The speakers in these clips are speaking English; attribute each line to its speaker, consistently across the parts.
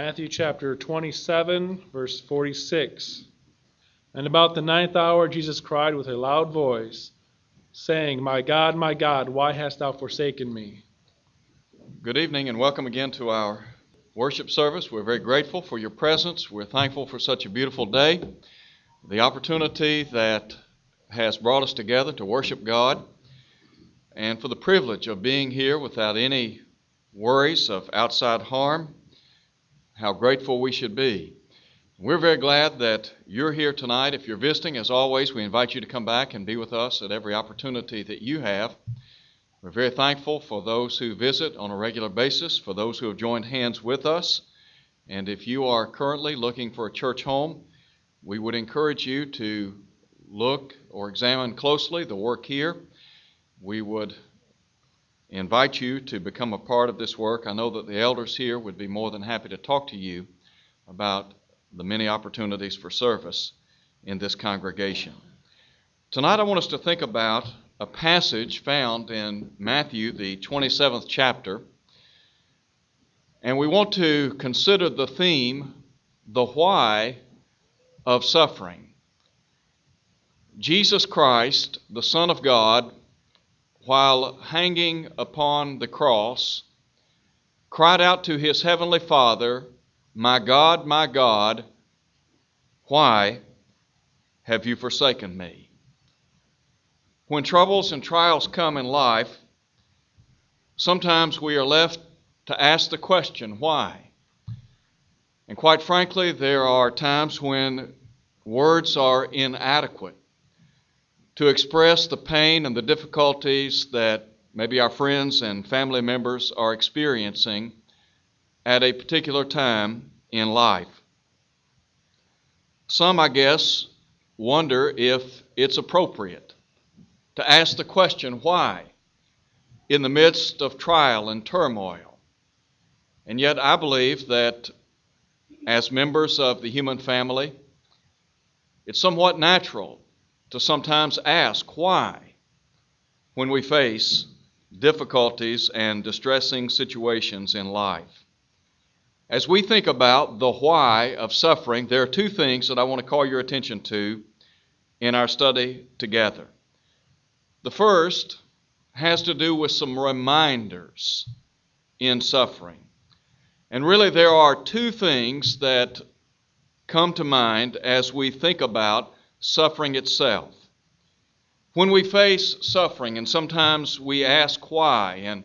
Speaker 1: Matthew chapter 27, verse 46. And about the ninth hour Jesus cried with a loud voice, saying, My God, my God, why hast thou forsaken me?
Speaker 2: Good evening and welcome again to our worship service. We're very grateful for your presence. We're thankful for such a beautiful day, the opportunity that has brought us together to worship God, and for the privilege of being here without any worries of outside harm how grateful we should be. We're very glad that you're here tonight. If you're visiting, as always, we invite you to come back and be with us at every opportunity that you have. We're very thankful for those who visit on a regular basis, for those who have joined hands with us. And if you are currently looking for a church home, we would encourage you to look or examine closely the work here. We would invite you to become a part of this work. I know that the elders here would be more than happy to talk to you about the many opportunities for service in this congregation. Tonight, I want us to think about a passage found in Matthew, the 27th chapter, and we want to consider the theme, the why of suffering. Jesus Christ, the Son of God, while hanging upon the cross, cried out to his heavenly Father, My God, my God, why have you forsaken me? When troubles and trials come in life, sometimes we are left to ask the question, why? And quite frankly, there are times when words are inadequate to express the pain and the difficulties that maybe our friends and family members are experiencing at a particular time in life. Some, I guess, wonder if it's appropriate to ask the question why in the midst of trial and turmoil. And yet, I believe that as members of the human family, it's somewhat natural to sometimes ask why when we face difficulties and distressing situations in life. As we think about the why of suffering, there are two things that I want to call your attention to in our study together. The first has to do with some reminders in suffering. And really, there are two things that come to mind as we think about suffering itself. When we face suffering, and sometimes we ask why, and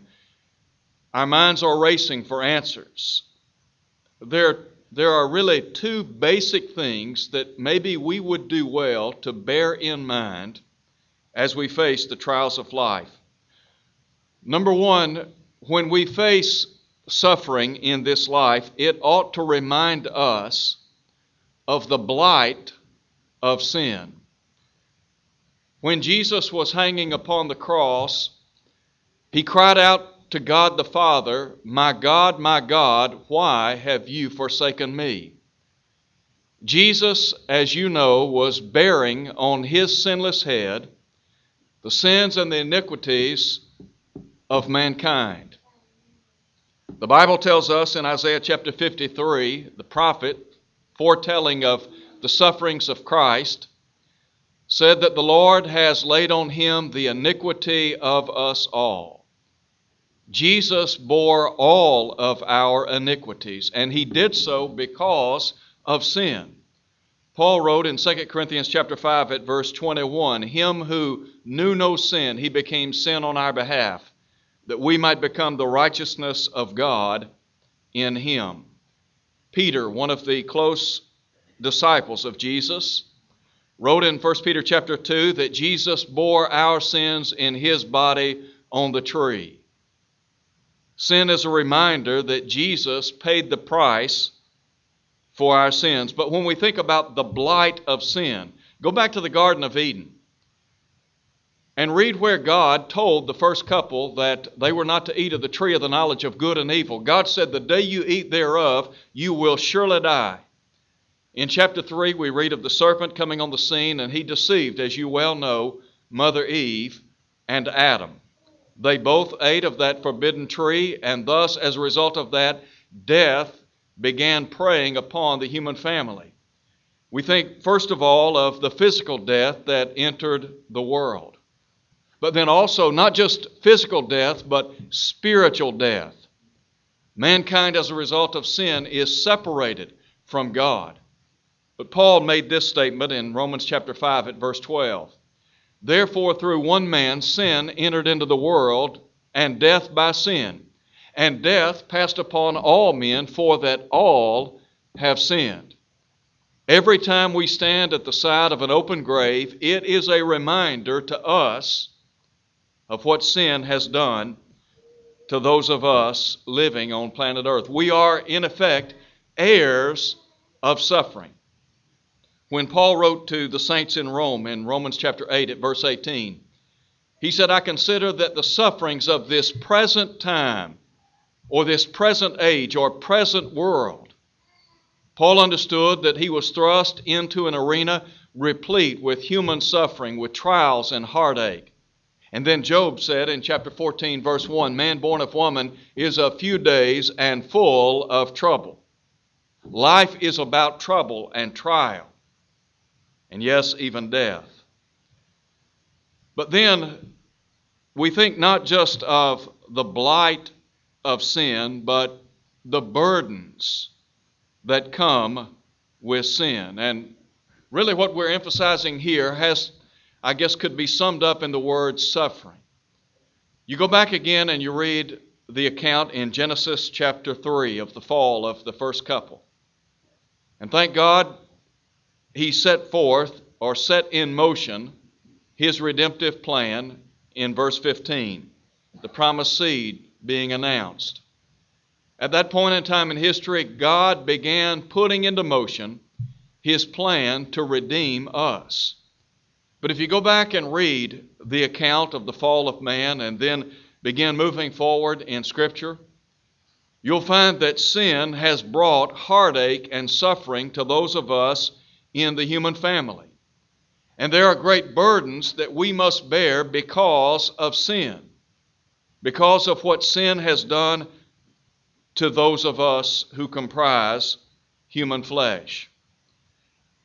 Speaker 2: our minds are racing for answers, there, there are really two basic things that maybe we would do well to bear in mind as we face the trials of life. Number one, when we face suffering in this life, it ought to remind us of the blight of sin. When Jesus was hanging upon the cross, he cried out to God the Father, My God, my God, why have you forsaken me? Jesus, as you know, was bearing on his sinless head the sins and the iniquities of mankind. The Bible tells us in Isaiah chapter 53, the prophet, foretelling of the sufferings of Christ, said that the Lord has laid on him the iniquity of us all. Jesus bore all of our iniquities, and he did so because of sin. Paul wrote in 2 Corinthians chapter 5 at verse 21, him who knew no sin, he became sin on our behalf, that we might become the righteousness of God in him. Peter, one of the close disciples of Jesus, wrote in 1 Peter chapter 2 that Jesus bore our sins in his body on the tree. Sin is a reminder that Jesus paid the price for our sins. But when we think about the blight of sin, go back to the Garden of Eden and read where God told the first couple that they were not to eat of the tree of the knowledge of good and evil. God said, The day you eat thereof, you will surely die. In chapter 3, we read of the serpent coming on the scene, and he deceived, as you well know, Mother Eve and Adam. They both ate of that forbidden tree, and thus, as a result of that, death began preying upon the human family. We think, first of all, of the physical death that entered the world. But then also, not just physical death, but spiritual death. Mankind, as a result of sin, is separated from God. But Paul made this statement in Romans chapter 5 at verse 12. Therefore, through one man, sin entered into the world, and death by sin. And death passed upon all men, for that all have sinned. Every time we stand at the side of an open grave, it is a reminder to us of what sin has done to those of us living on planet Earth. We are, in effect, heirs of suffering. When Paul wrote to the saints in Rome in Romans chapter 8 at verse 18, he said, I consider that the sufferings of this present time, or this present age, or present world, Paul understood that he was thrust into an arena replete with human suffering, with trials and heartache. And then Job said in chapter 14, verse 1 Man born of woman is a few days and full of trouble. Life is about trouble and trial, and yes, even death. But then we think not just of the blight of sin, but the burdens that come with sin. And really, what we're emphasizing here has I guess, could be summed up in the word suffering. You go back again and you read the account in Genesis chapter 3 of the fall of the first couple. And thank God he set forth or set in motion his redemptive plan in verse 15, the promised seed being announced. At that point in time in history, God began putting into motion his plan to redeem us. But if you go back and read the account of the fall of man and then begin moving forward in Scripture, you'll find that sin has brought heartache and suffering to those of us in the human family. And there are great burdens that we must bear because of sin, because of what sin has done to those of us who comprise human flesh.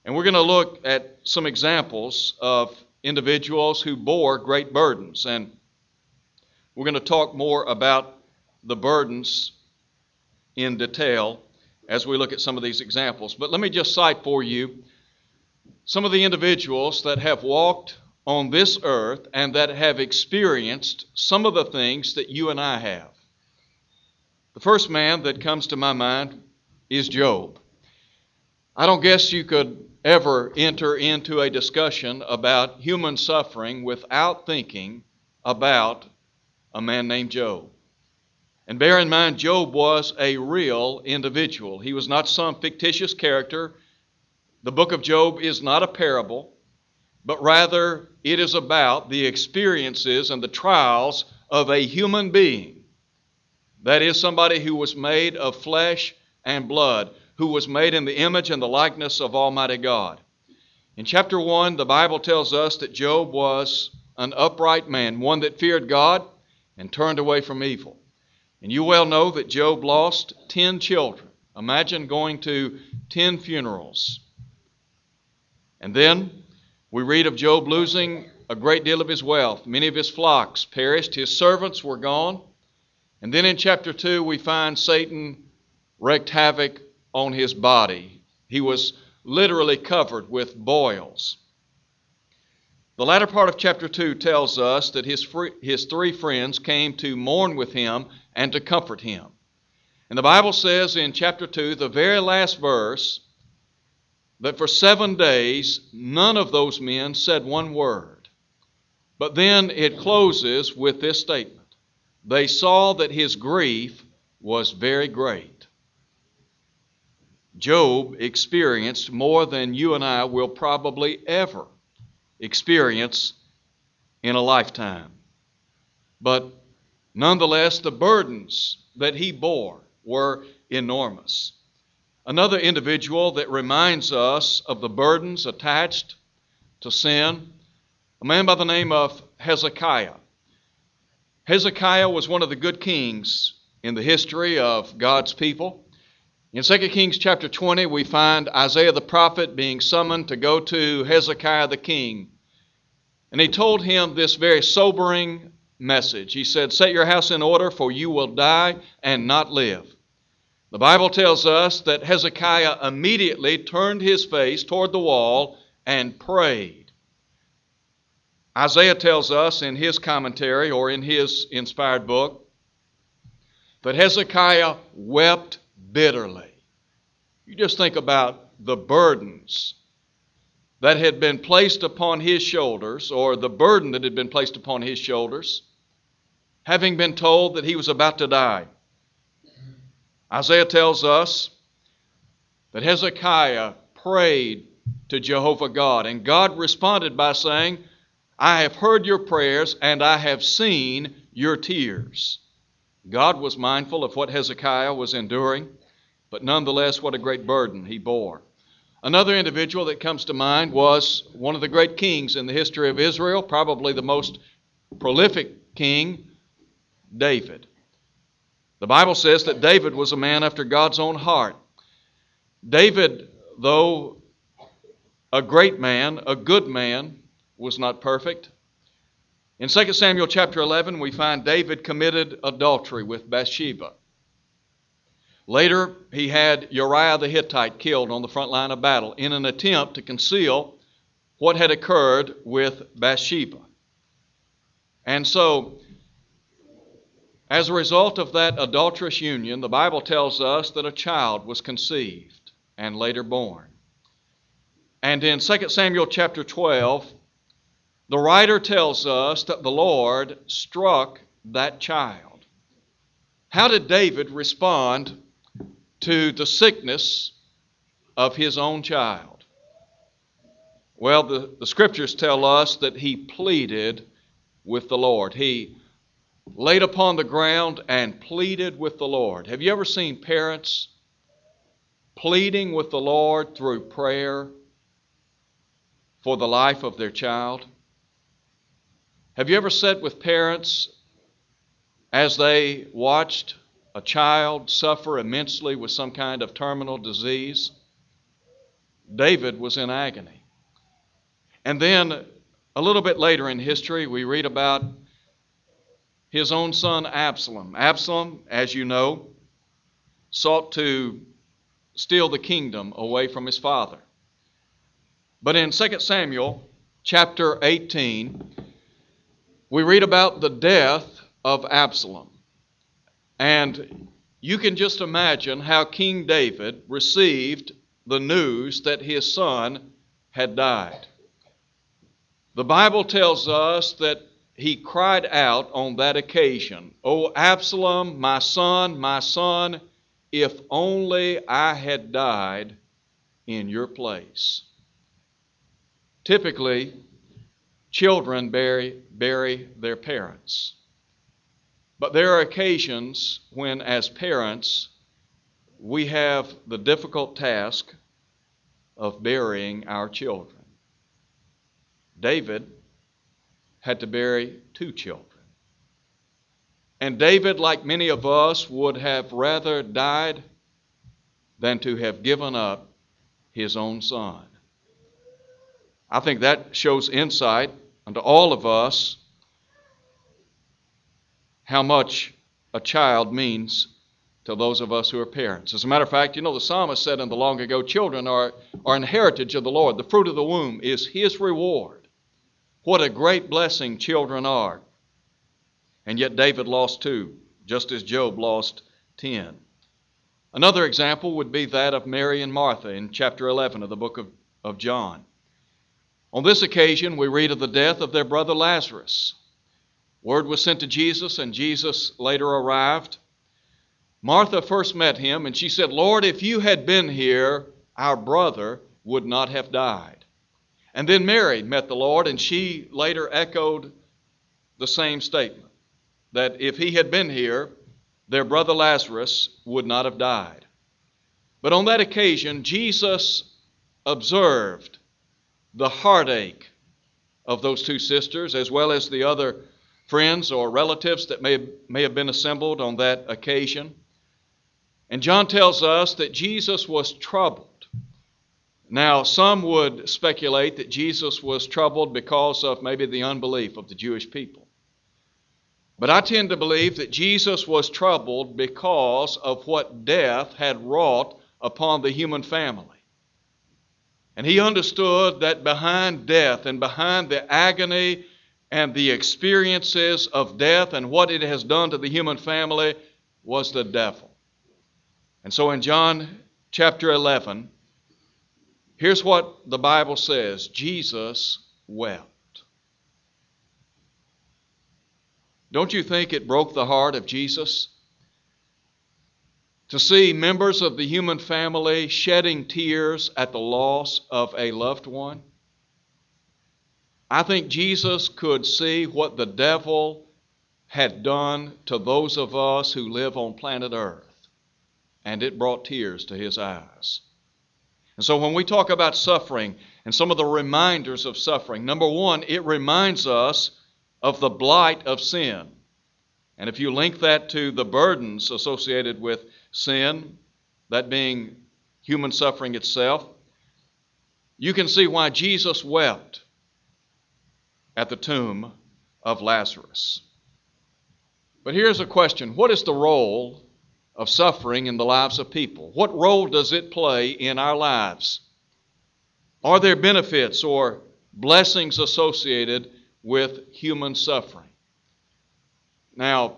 Speaker 2: And we're going to look at some examples of individuals who bore great burdens. And we're going to talk more about the burdens in detail as we look at some of these examples. But let me just cite for you some of the individuals that have walked on this earth and that have experienced some of the things that you and I have. The first man that comes to my mind is Job. I don't guess you could ever enter into a discussion about human suffering without thinking about a man named Job. And bear in mind, Job was a real individual. He was not some fictitious character. The book of Job is not a parable, but rather it is about the experiences and the trials of a human being. That is, somebody who was made of flesh and blood, who was made in the image and the likeness of Almighty God. In chapter 1, the Bible tells us that Job was an upright man, one that feared God and turned away from evil. And you well know that Job lost 10 children. Imagine going to 10 funerals. And then we read of Job losing a great deal of his wealth. Many of his flocks perished, his servants were gone. And then in chapter 2, we find Satan wreaked havoc on his body. He was literally covered with boils. The latter part of chapter 2 tells us that his, free, his three friends came to mourn with him and to comfort him. And the Bible says in chapter 2, the very last verse, that for seven days none of those men said one word. But then it closes with this statement They saw that his grief was very great. Job experienced more than you and I will probably ever experience in a lifetime. But nonetheless, the burdens that he bore were enormous. Another individual that reminds us of the burdens attached to sin, a man by the name of Hezekiah. Hezekiah was one of the good kings in the history of God's people. In 2 Kings chapter 20, we find Isaiah the prophet being summoned to go to Hezekiah the king. And he told him this very sobering message. He said, Set your house in order, for you will die and not live. The Bible tells us that Hezekiah immediately turned his face toward the wall and prayed. Isaiah tells us in his commentary or in his inspired book that Hezekiah wept bitterly. You just think about the burdens that had been placed upon his shoulders, or the burden that had been placed upon his shoulders, having been told that he was about to die. Isaiah tells us that Hezekiah prayed to Jehovah God, and God responded by saying, I have heard your prayers and I have seen your tears. God was mindful of what Hezekiah was enduring, but nonetheless, what a great burden he bore. Another individual that comes to mind was one of the great kings in the history of Israel, probably the most prolific king, David. The Bible says that David was a man after God's own heart. David, though a great man, a good man, was not perfect. In 2 Samuel chapter 11, we find David committed adultery with Bathsheba. Later, he had Uriah the Hittite killed on the front line of battle in an attempt to conceal what had occurred with Bathsheba. And so, as a result of that adulterous union, the Bible tells us that a child was conceived and later born. And in 2 Samuel chapter 12, the writer tells us that the Lord struck that child. How did David respond to the sickness of his own child? Well, the, the scriptures tell us that he pleaded with the Lord. He laid upon the ground and pleaded with the Lord. Have you ever seen parents pleading with the Lord through prayer for the life of their child? Have you ever sat with parents as they watched a child suffer immensely with some kind of terminal disease? David was in agony. And then a little bit later in history, we read about his own son Absalom. Absalom, as you know, sought to steal the kingdom away from his father. But in 2 Samuel chapter 18, we read about the death of Absalom. And you can just imagine how King David received the news that his son had died. The Bible tells us that he cried out on that occasion, O Absalom, my son, my son, if only I had died in your place. Typically, children bury, bury their parents. But there are occasions when, as parents, we have the difficult task of burying our children. David had to bury two children. And David, like many of us, would have rather died than to have given up his own son. I think that shows insight unto all of us how much a child means to those of us who are parents. As a matter of fact, you know, the psalmist said in the long ago, children are, are an heritage of the Lord. The fruit of the womb is his reward. What a great blessing children are. And yet David lost two, just as Job lost ten. Another example would be that of Mary and Martha in chapter 11 of the book of, of John. On this occasion, we read of the death of their brother Lazarus. Word was sent to Jesus, and Jesus later arrived. Martha first met him, and she said, Lord, if you had been here, our brother would not have died. And then Mary met the Lord, and she later echoed the same statement that if he had been here, their brother Lazarus would not have died. But on that occasion, Jesus observed the heartache of those two sisters, as well as the other friends or relatives that may, may have been assembled on that occasion. And John tells us that Jesus was troubled. Now, some would speculate that Jesus was troubled because of maybe the unbelief of the Jewish people. But I tend to believe that Jesus was troubled because of what death had wrought upon the human family. And he understood that behind death and behind the agony and the experiences of death and what it has done to the human family was the devil. And so in John chapter 11, here's what the Bible says Jesus wept. Don't you think it broke the heart of Jesus to see members of the human family shedding tears at the loss of a loved one? I think Jesus could see what the devil had done to those of us who live on planet Earth, and it brought tears to his eyes. And so when we talk about suffering and some of the reminders of suffering, number one, it reminds us of the blight of sin. And if you link that to the burdens associated with sin, that being human suffering itself, you can see why Jesus wept at the tomb of Lazarus. But here's a question What is the role of suffering in the lives of people? What role does it play in our lives? Are there benefits or blessings associated with human suffering? Now,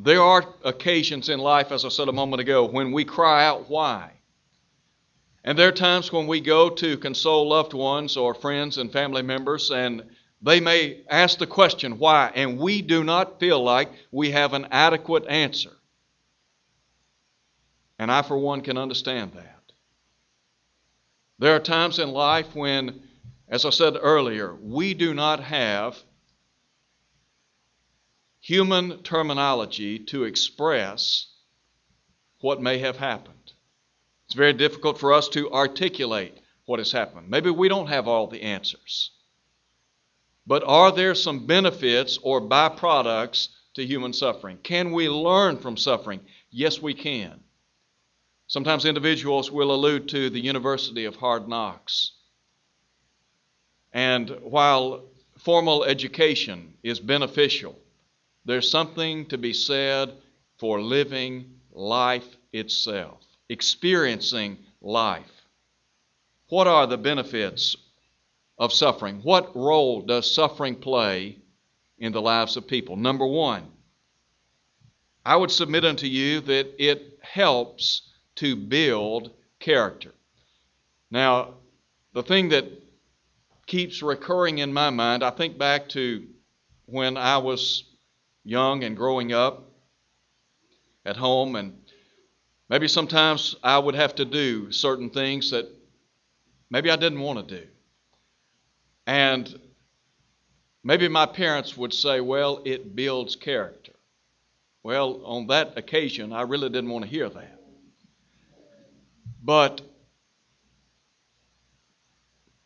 Speaker 2: there are occasions in life, as I said a moment ago, when we cry out, Why? And there are times when we go to console loved ones or friends and family members, and they may ask the question, Why? And we do not feel like we have an adequate answer. And I, for one, can understand that. There are times in life when, as I said earlier, we do not have human terminology to express what may have happened. It's very difficult for us to articulate what has happened. Maybe we don't have all the answers. But are there some benefits or byproducts to human suffering? Can we learn from suffering? Yes, we can. Sometimes individuals will allude to the University of Hard Knocks. And while formal education is beneficial, there's something to be said for living life itself, experiencing life. What are the benefits of suffering? What role does suffering play in the lives of people? Number one, I would submit unto you that it helps to build character. Now, the thing that keeps recurring in my mind, I think back to when I was young and growing up at home, and maybe sometimes I would have to do certain things that maybe I didn't want to do. And maybe my parents would say, well, it builds character. Well, on that occasion, I really didn't want to hear that. But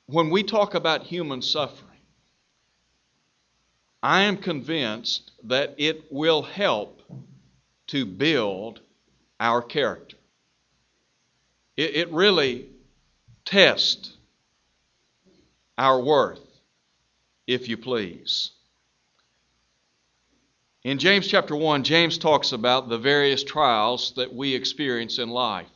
Speaker 2: when we talk about human suffering, I am convinced that it will help to build our character. It, it really tests our worth, if you please. In James chapter 1, James talks about the various trials that we experience in life.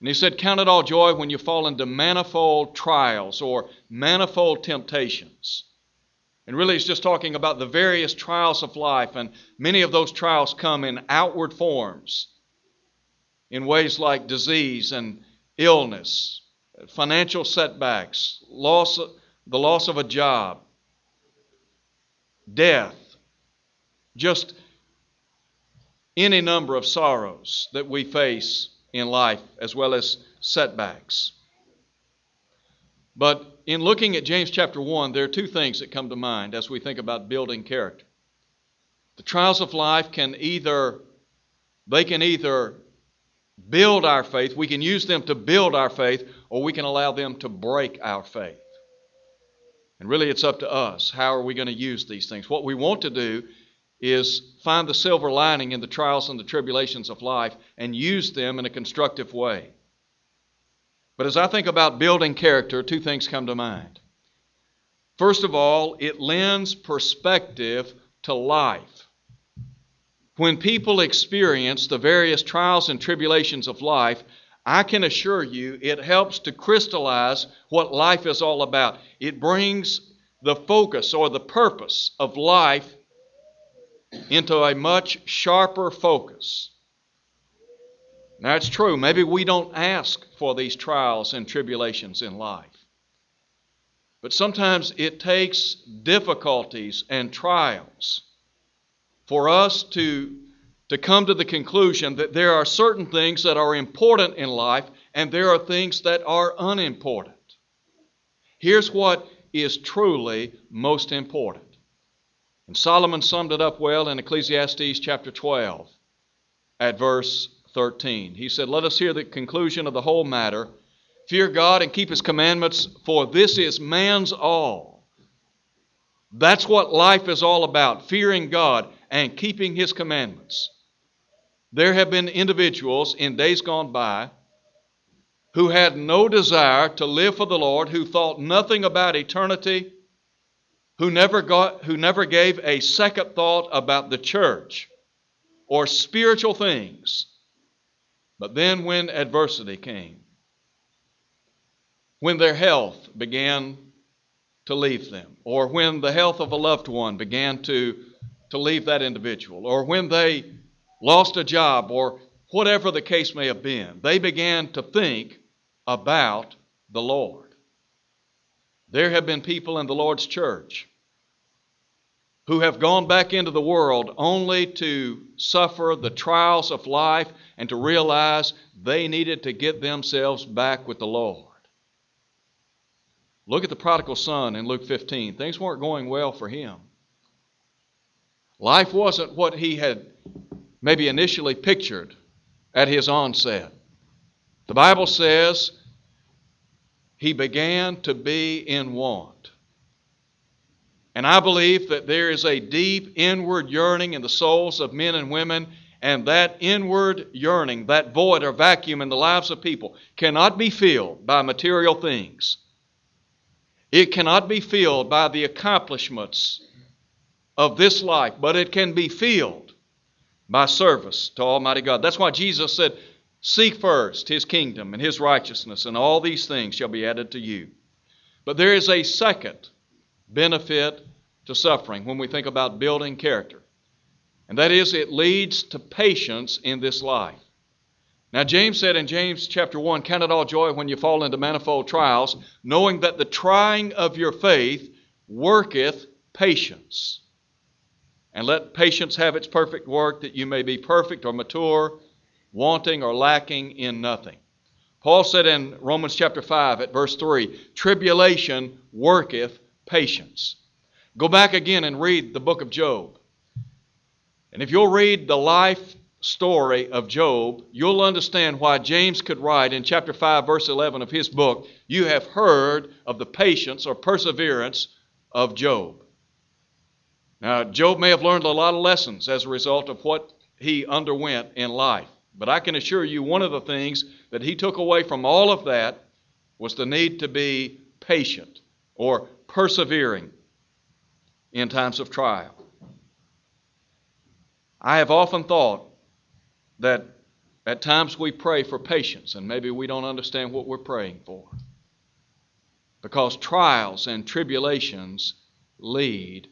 Speaker 2: And he said, Count it all joy when you fall into manifold trials or manifold temptations. And really, he's just talking about the various trials of life, and many of those trials come in outward forms, in ways like disease and illness, financial setbacks, loss, the loss of a job, death, just any number of sorrows that we face in life, as well as setbacks. But in looking at James chapter 1, there are two things that come to mind as we think about building character. The trials of life can either they can either build our faith, we can use them to build our faith, or we can allow them to break our faith. And really it's up to us. How are we going to use these things? What we want to do is find the silver lining in the trials and the tribulations of life and use them in a constructive way. But as I think about building character, two things come to mind. First of all, it lends perspective to life. When people experience the various trials and tribulations of life, I can assure you it helps to crystallize what life is all about. It brings the focus or the purpose of life into a much sharper focus. Now, it's true, maybe we don't ask for these trials and tribulations in life. But sometimes it takes difficulties and trials for us to, to come to the conclusion that there are certain things that are important in life and there are things that are unimportant. Here's what is truly most important. And Solomon summed it up well in Ecclesiastes chapter 12 at verse 13. He said, Let us hear the conclusion of the whole matter. Fear God and keep His commandments, for this is man's all. That's what life is all about fearing God and keeping His commandments. There have been individuals in days gone by who had no desire to live for the Lord, who thought nothing about eternity, who never, got, who never gave a second thought about the church or spiritual things. But then, when adversity came, when their health began to leave them, or when the health of a loved one began to, to leave that individual, or when they lost a job, or whatever the case may have been, they began to think about the Lord. There have been people in the Lord's church who have gone back into the world only to suffer the trials of life and to realize they needed to get themselves back with the Lord. Look at the prodigal son in Luke 15. Things weren't going well for him. Life wasn't what he had maybe initially pictured at his onset. The Bible says he began to be in want. And I believe that there is a deep inward yearning in the souls of men and women, and that inward yearning, that void or vacuum in the lives of people, cannot be filled by material things. It cannot be filled by the accomplishments of this life, but it can be filled by service to Almighty God. That's why Jesus said, Seek first his kingdom and his righteousness, and all these things shall be added to you. But there is a second benefit to suffering when we think about building character, and that is it leads to patience in this life. Now, James said in James chapter 1 Count it all joy when you fall into manifold trials, knowing that the trying of your faith worketh patience. And let patience have its perfect work, that you may be perfect or mature wanting or lacking in nothing. Paul said in Romans chapter 5 at verse 3 Tribulation worketh patience. Go back again and read the book of Job. And if you'll read the life story of Job, you'll understand why James could write in chapter 5, verse 11 of his book, You have heard of the patience or perseverance of Job. Now, Job may have learned a lot of lessons as a result of what he underwent in life. But I can assure you, one of the things that he took away from all of that was the need to be patient or persevering in times of trial. I have often thought that at times we pray for patience, and maybe we don't understand what we're praying for. Because trials and tribulations lead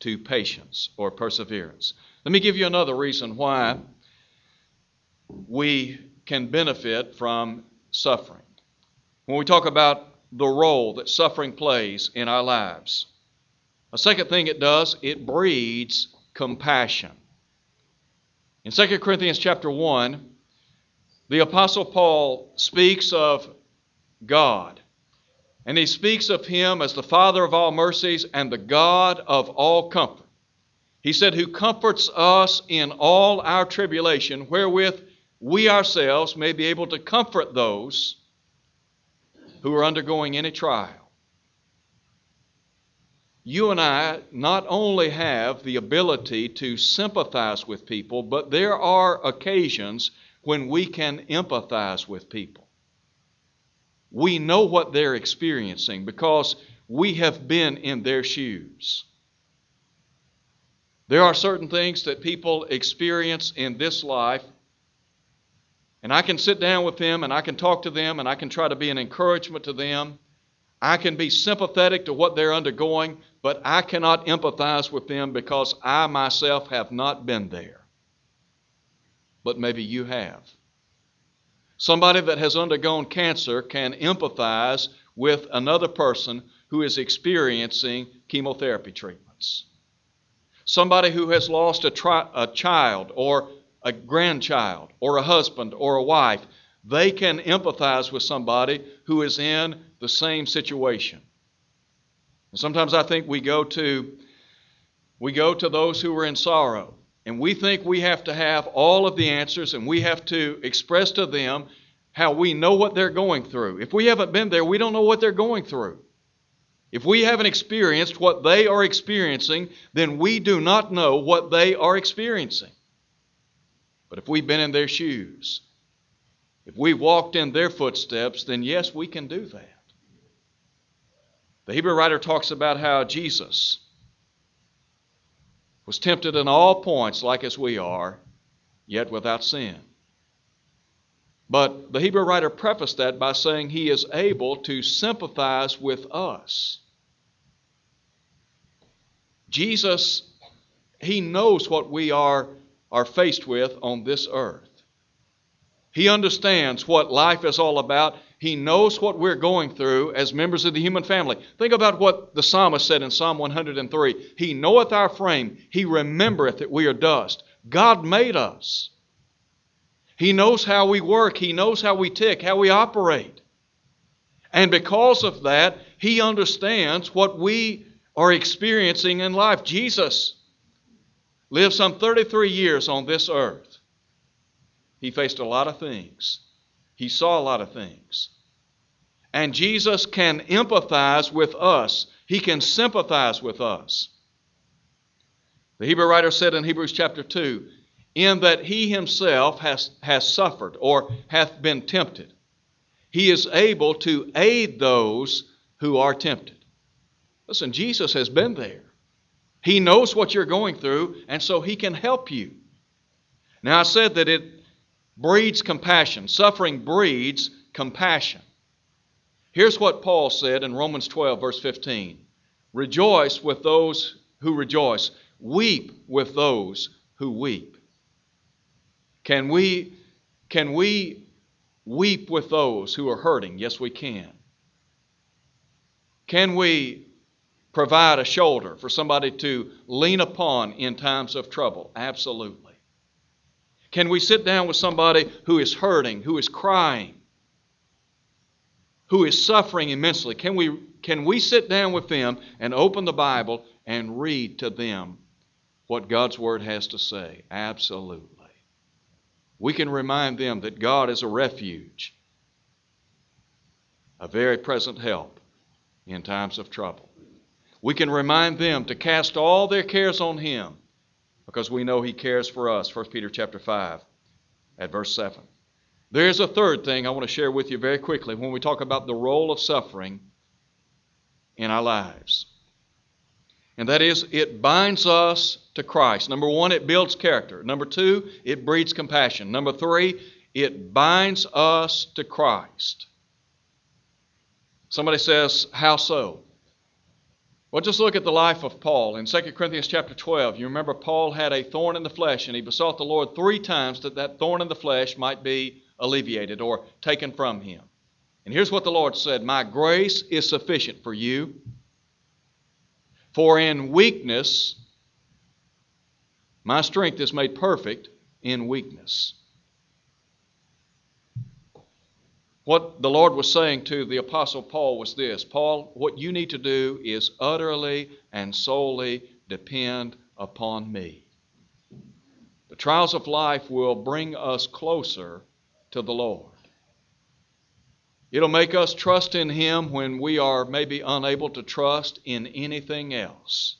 Speaker 2: to patience or perseverance. Let me give you another reason why we can benefit from suffering. When we talk about the role that suffering plays in our lives, a second thing it does, it breeds compassion. In 2 Corinthians chapter 1, the apostle Paul speaks of God. And he speaks of him as the Father of all mercies and the God of all comfort. He said, Who comforts us in all our tribulation, wherewith we ourselves may be able to comfort those who are undergoing any trial. you and I not only have the ability to sympathize with people, but there are occasions when we can empathize with people. We know what they're experiencing because we have been in their shoes. There are certain things that people experience in this life, and I can sit down with them and I can talk to them and I can try to be an encouragement to them. I can be sympathetic to what they're undergoing, but I cannot empathize with them because I myself have not been there. But maybe you have. Somebody that has undergone cancer can empathize with another person who is experiencing chemotherapy treatments. Somebody who has lost a, tri- a child or a grandchild or a husband or a wife, they can empathize with somebody who is in the same situation. And sometimes I think we go to we go to those who are in sorrow and we think we have to have all of the answers and we have to express to them how we know what they're going through. If we haven't been there, we don't know what they're going through. If we haven't experienced what they are experiencing, then we do not know what they are experiencing. But if we've been in their shoes, if we've walked in their footsteps, then yes, we can do that. The Hebrew writer talks about how Jesus was tempted in all points like as we are, yet without sin. But the Hebrew writer prefaced that by saying he is able to sympathize with us. Jesus, he knows what we are, are faced with on this earth. He understands what life is all about. He knows what we're going through as members of the human family. Think about what the psalmist said in Psalm 103 He knoweth our frame, He remembereth that we are dust. God made us. He knows how we work, He knows how we tick, how we operate. And because of that, He understands what we are experiencing in life. Jesus lived some 33 years on this earth. He faced a lot of things, he saw a lot of things. And Jesus can empathize with us, he can sympathize with us. The Hebrew writer said in Hebrews chapter 2 in that he himself has, has suffered or hath been tempted, he is able to aid those who are tempted. Listen, Jesus has been there. He knows what you're going through, and so he can help you. Now, I said that it breeds compassion. Suffering breeds compassion. Here's what Paul said in Romans 12, verse 15 Rejoice with those who rejoice, weep with those who weep. Can we, can we weep with those who are hurting? Yes, we can. Can we provide a shoulder for somebody to lean upon in times of trouble? Absolutely. Can we sit down with somebody who is hurting, who is crying, who is suffering immensely? Can we, can we sit down with them and open the Bible and read to them what God's Word has to say? Absolutely. We can remind them that God is a refuge, a very present help in times of trouble. We can remind them to cast all their cares on Him because we know he cares for us. 1 Peter chapter 5 at verse 7. There's a third thing I want to share with you very quickly when we talk about the role of suffering in our lives. And that is, it binds us to Christ. Number one, it builds character. Number two, it breeds compassion. Number three, it binds us to Christ. Somebody says, How so? Well, just look at the life of Paul in 2 Corinthians chapter 12. You remember Paul had a thorn in the flesh, and he besought the Lord three times that that thorn in the flesh might be alleviated or taken from him. And here's what the Lord said My grace is sufficient for you, for in weakness, my strength is made perfect in weakness. What the Lord was saying to the Apostle Paul was this Paul, what you need to do is utterly and solely depend upon me. The trials of life will bring us closer to the Lord. It'll make us trust in Him when we are maybe unable to trust in anything else.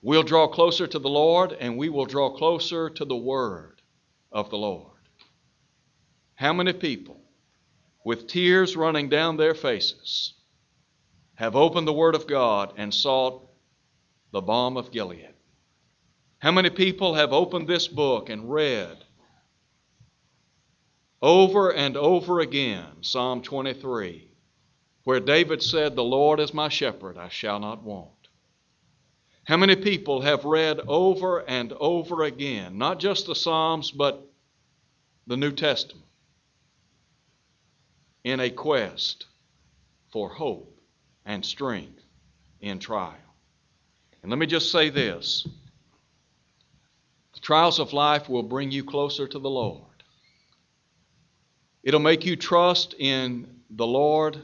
Speaker 2: We'll draw closer to the Lord and we will draw closer to the Word of the Lord. How many people, with tears running down their faces, have opened the Word of God and sought the balm of Gilead? How many people have opened this book and read over and over again Psalm 23, where David said, The Lord is my shepherd, I shall not want? How many people have read over and over again, not just the Psalms, but the New Testament, in a quest for hope and strength in trial? And let me just say this the trials of life will bring you closer to the Lord. It'll make you trust in the Lord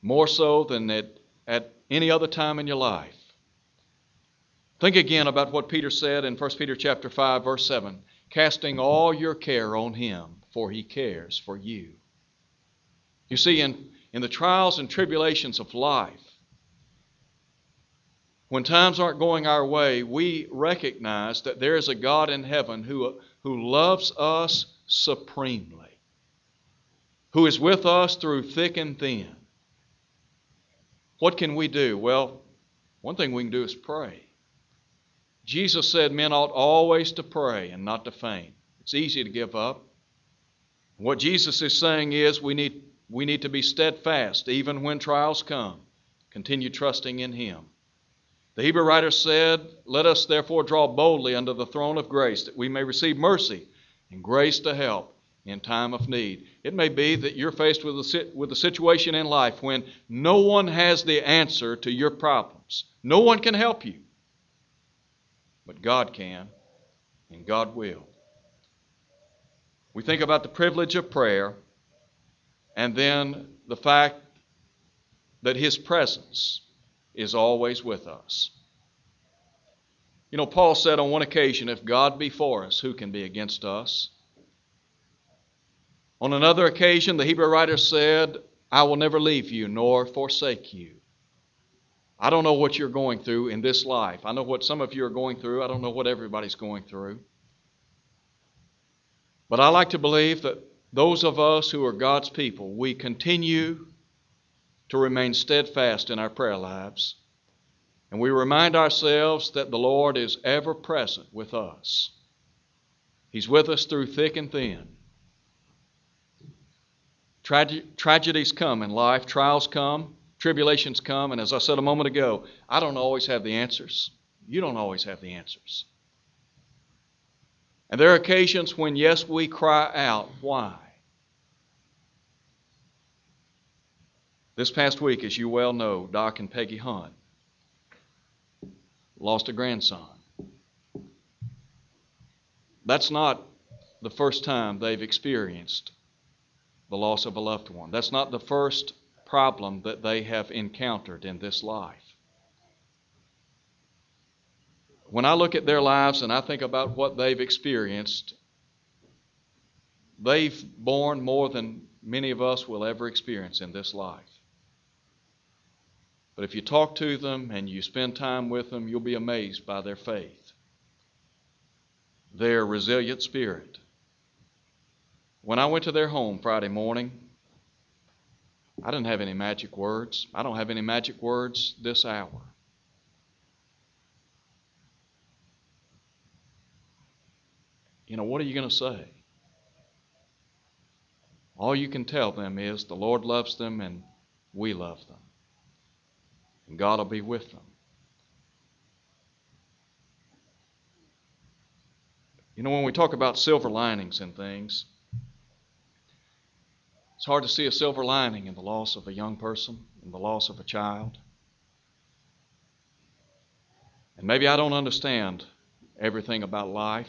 Speaker 2: more so than at, at any other time in your life. Think again about what Peter said in 1 Peter chapter 5 verse 7, casting all your care on him for he cares for you. You see in in the trials and tribulations of life when times aren't going our way, we recognize that there is a God in heaven who, who loves us supremely, who is with us through thick and thin. What can we do? Well, one thing we can do is pray. Jesus said men ought always to pray and not to faint. It's easy to give up. What Jesus is saying is we need, we need to be steadfast even when trials come. Continue trusting in Him. The Hebrew writer said, Let us therefore draw boldly unto the throne of grace, that we may receive mercy and grace to help in time of need. It may be that you're faced with a, with a situation in life when no one has the answer to your problems. No one can help you. But God can, and God will. We think about the privilege of prayer and then the fact that His presence is always with us. You know, Paul said on one occasion, If God be for us, who can be against us? On another occasion, the Hebrew writer said, I will never leave you nor forsake you. I don't know what you're going through in this life. I know what some of you are going through. I don't know what everybody's going through. But I like to believe that those of us who are God's people, we continue to remain steadfast in our prayer lives. And we remind ourselves that the Lord is ever present with us. He's with us through thick and thin. Trage- tragedies come in life, trials come, tribulations come, and as I said a moment ago, I don't always have the answers. You don't always have the answers. And there are occasions when, yes, we cry out, Why? This past week, as you well know, Doc and Peggy Hunt lost a grandson. That's not the first time they've experienced the loss of a loved one. That's not the first problem that they have encountered in this life. When I look at their lives and I think about what they've experienced, they've borne more than many of us will ever experience in this life. But if you talk to them and you spend time with them, you'll be amazed by their faith, their resilient spirit. When I went to their home Friday morning, I didn't have any magic words. I don't have any magic words this hour. You know, what are you going to say? All you can tell them is the Lord loves them and we love them and God will be with them. You know, when we talk about silver linings and things, it's hard to see a silver lining in the loss of a young person, in the loss of a child. And maybe I don't understand everything about life,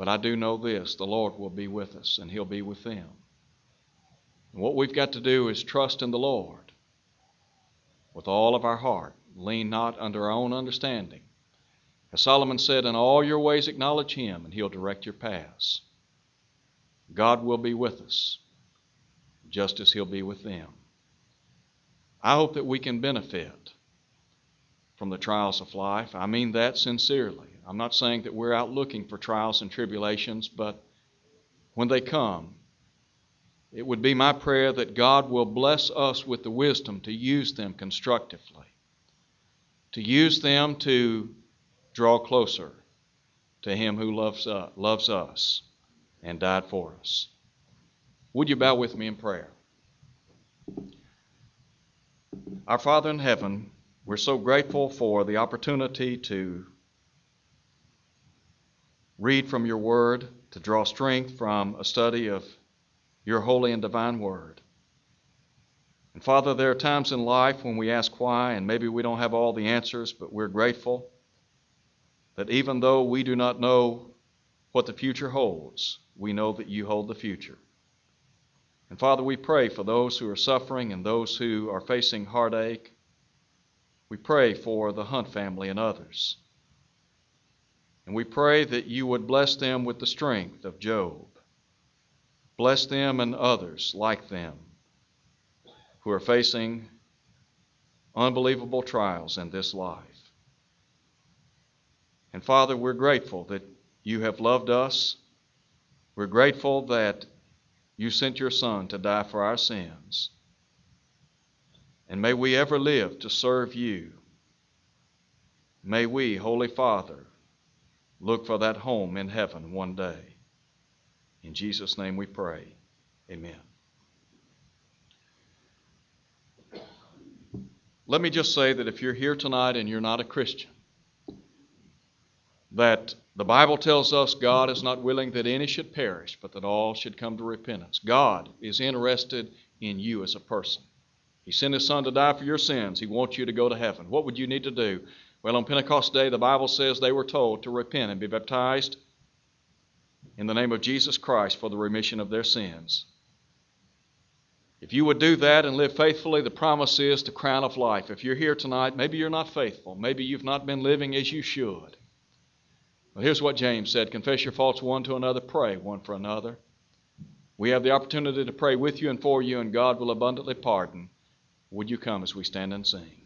Speaker 2: but I do know this the Lord will be with us, and He'll be with them. And what we've got to do is trust in the Lord with all of our heart. Lean not under our own understanding. As Solomon said, In all your ways acknowledge him, and he'll direct your paths. God will be with us, just as He'll be with them. I hope that we can benefit from the trials of life. I mean that sincerely. I'm not saying that we're out looking for trials and tribulations, but when they come, it would be my prayer that God will bless us with the wisdom to use them constructively, to use them to draw closer to Him who loves, uh, loves us and died for us. Would you bow with me in prayer? Our Father in heaven, we're so grateful for the opportunity to read from your word, to draw strength from a study of your holy and divine word. And Father, there are times in life when we ask why, and maybe we don't have all the answers, but we're grateful that even though we do not know what the future holds, we know that you hold the future. And Father, we pray for those who are suffering and those who are facing heartache. We pray for the Hunt family and others. And we pray that you would bless them with the strength of Job. Bless them and others like them who are facing unbelievable trials in this life. And Father, we're grateful that you have loved us. We're grateful that you sent your Son to die for our sins. And may we ever live to serve you. May we, Holy Father, look for that home in heaven one day. In Jesus' name we pray. Amen. Let me just say that if you're here tonight and you're not a Christian, that the Bible tells us God is not willing that any should perish, but that all should come to repentance. God is interested in you as a person. He sent His Son to die for your sins. He wants you to go to heaven. What would you need to do? Well, on Pentecost Day, the Bible says they were told to repent and be baptized in the name of Jesus Christ for the remission of their sins. If you would do that and live faithfully, the promise is the crown of life. If you're here tonight, maybe you're not faithful. Maybe you've not been living as you should. Well, here's what James said Confess your faults one to another, pray one for another. We have the opportunity to pray with you and for you, and God will abundantly pardon. Would you come as we stand and sing?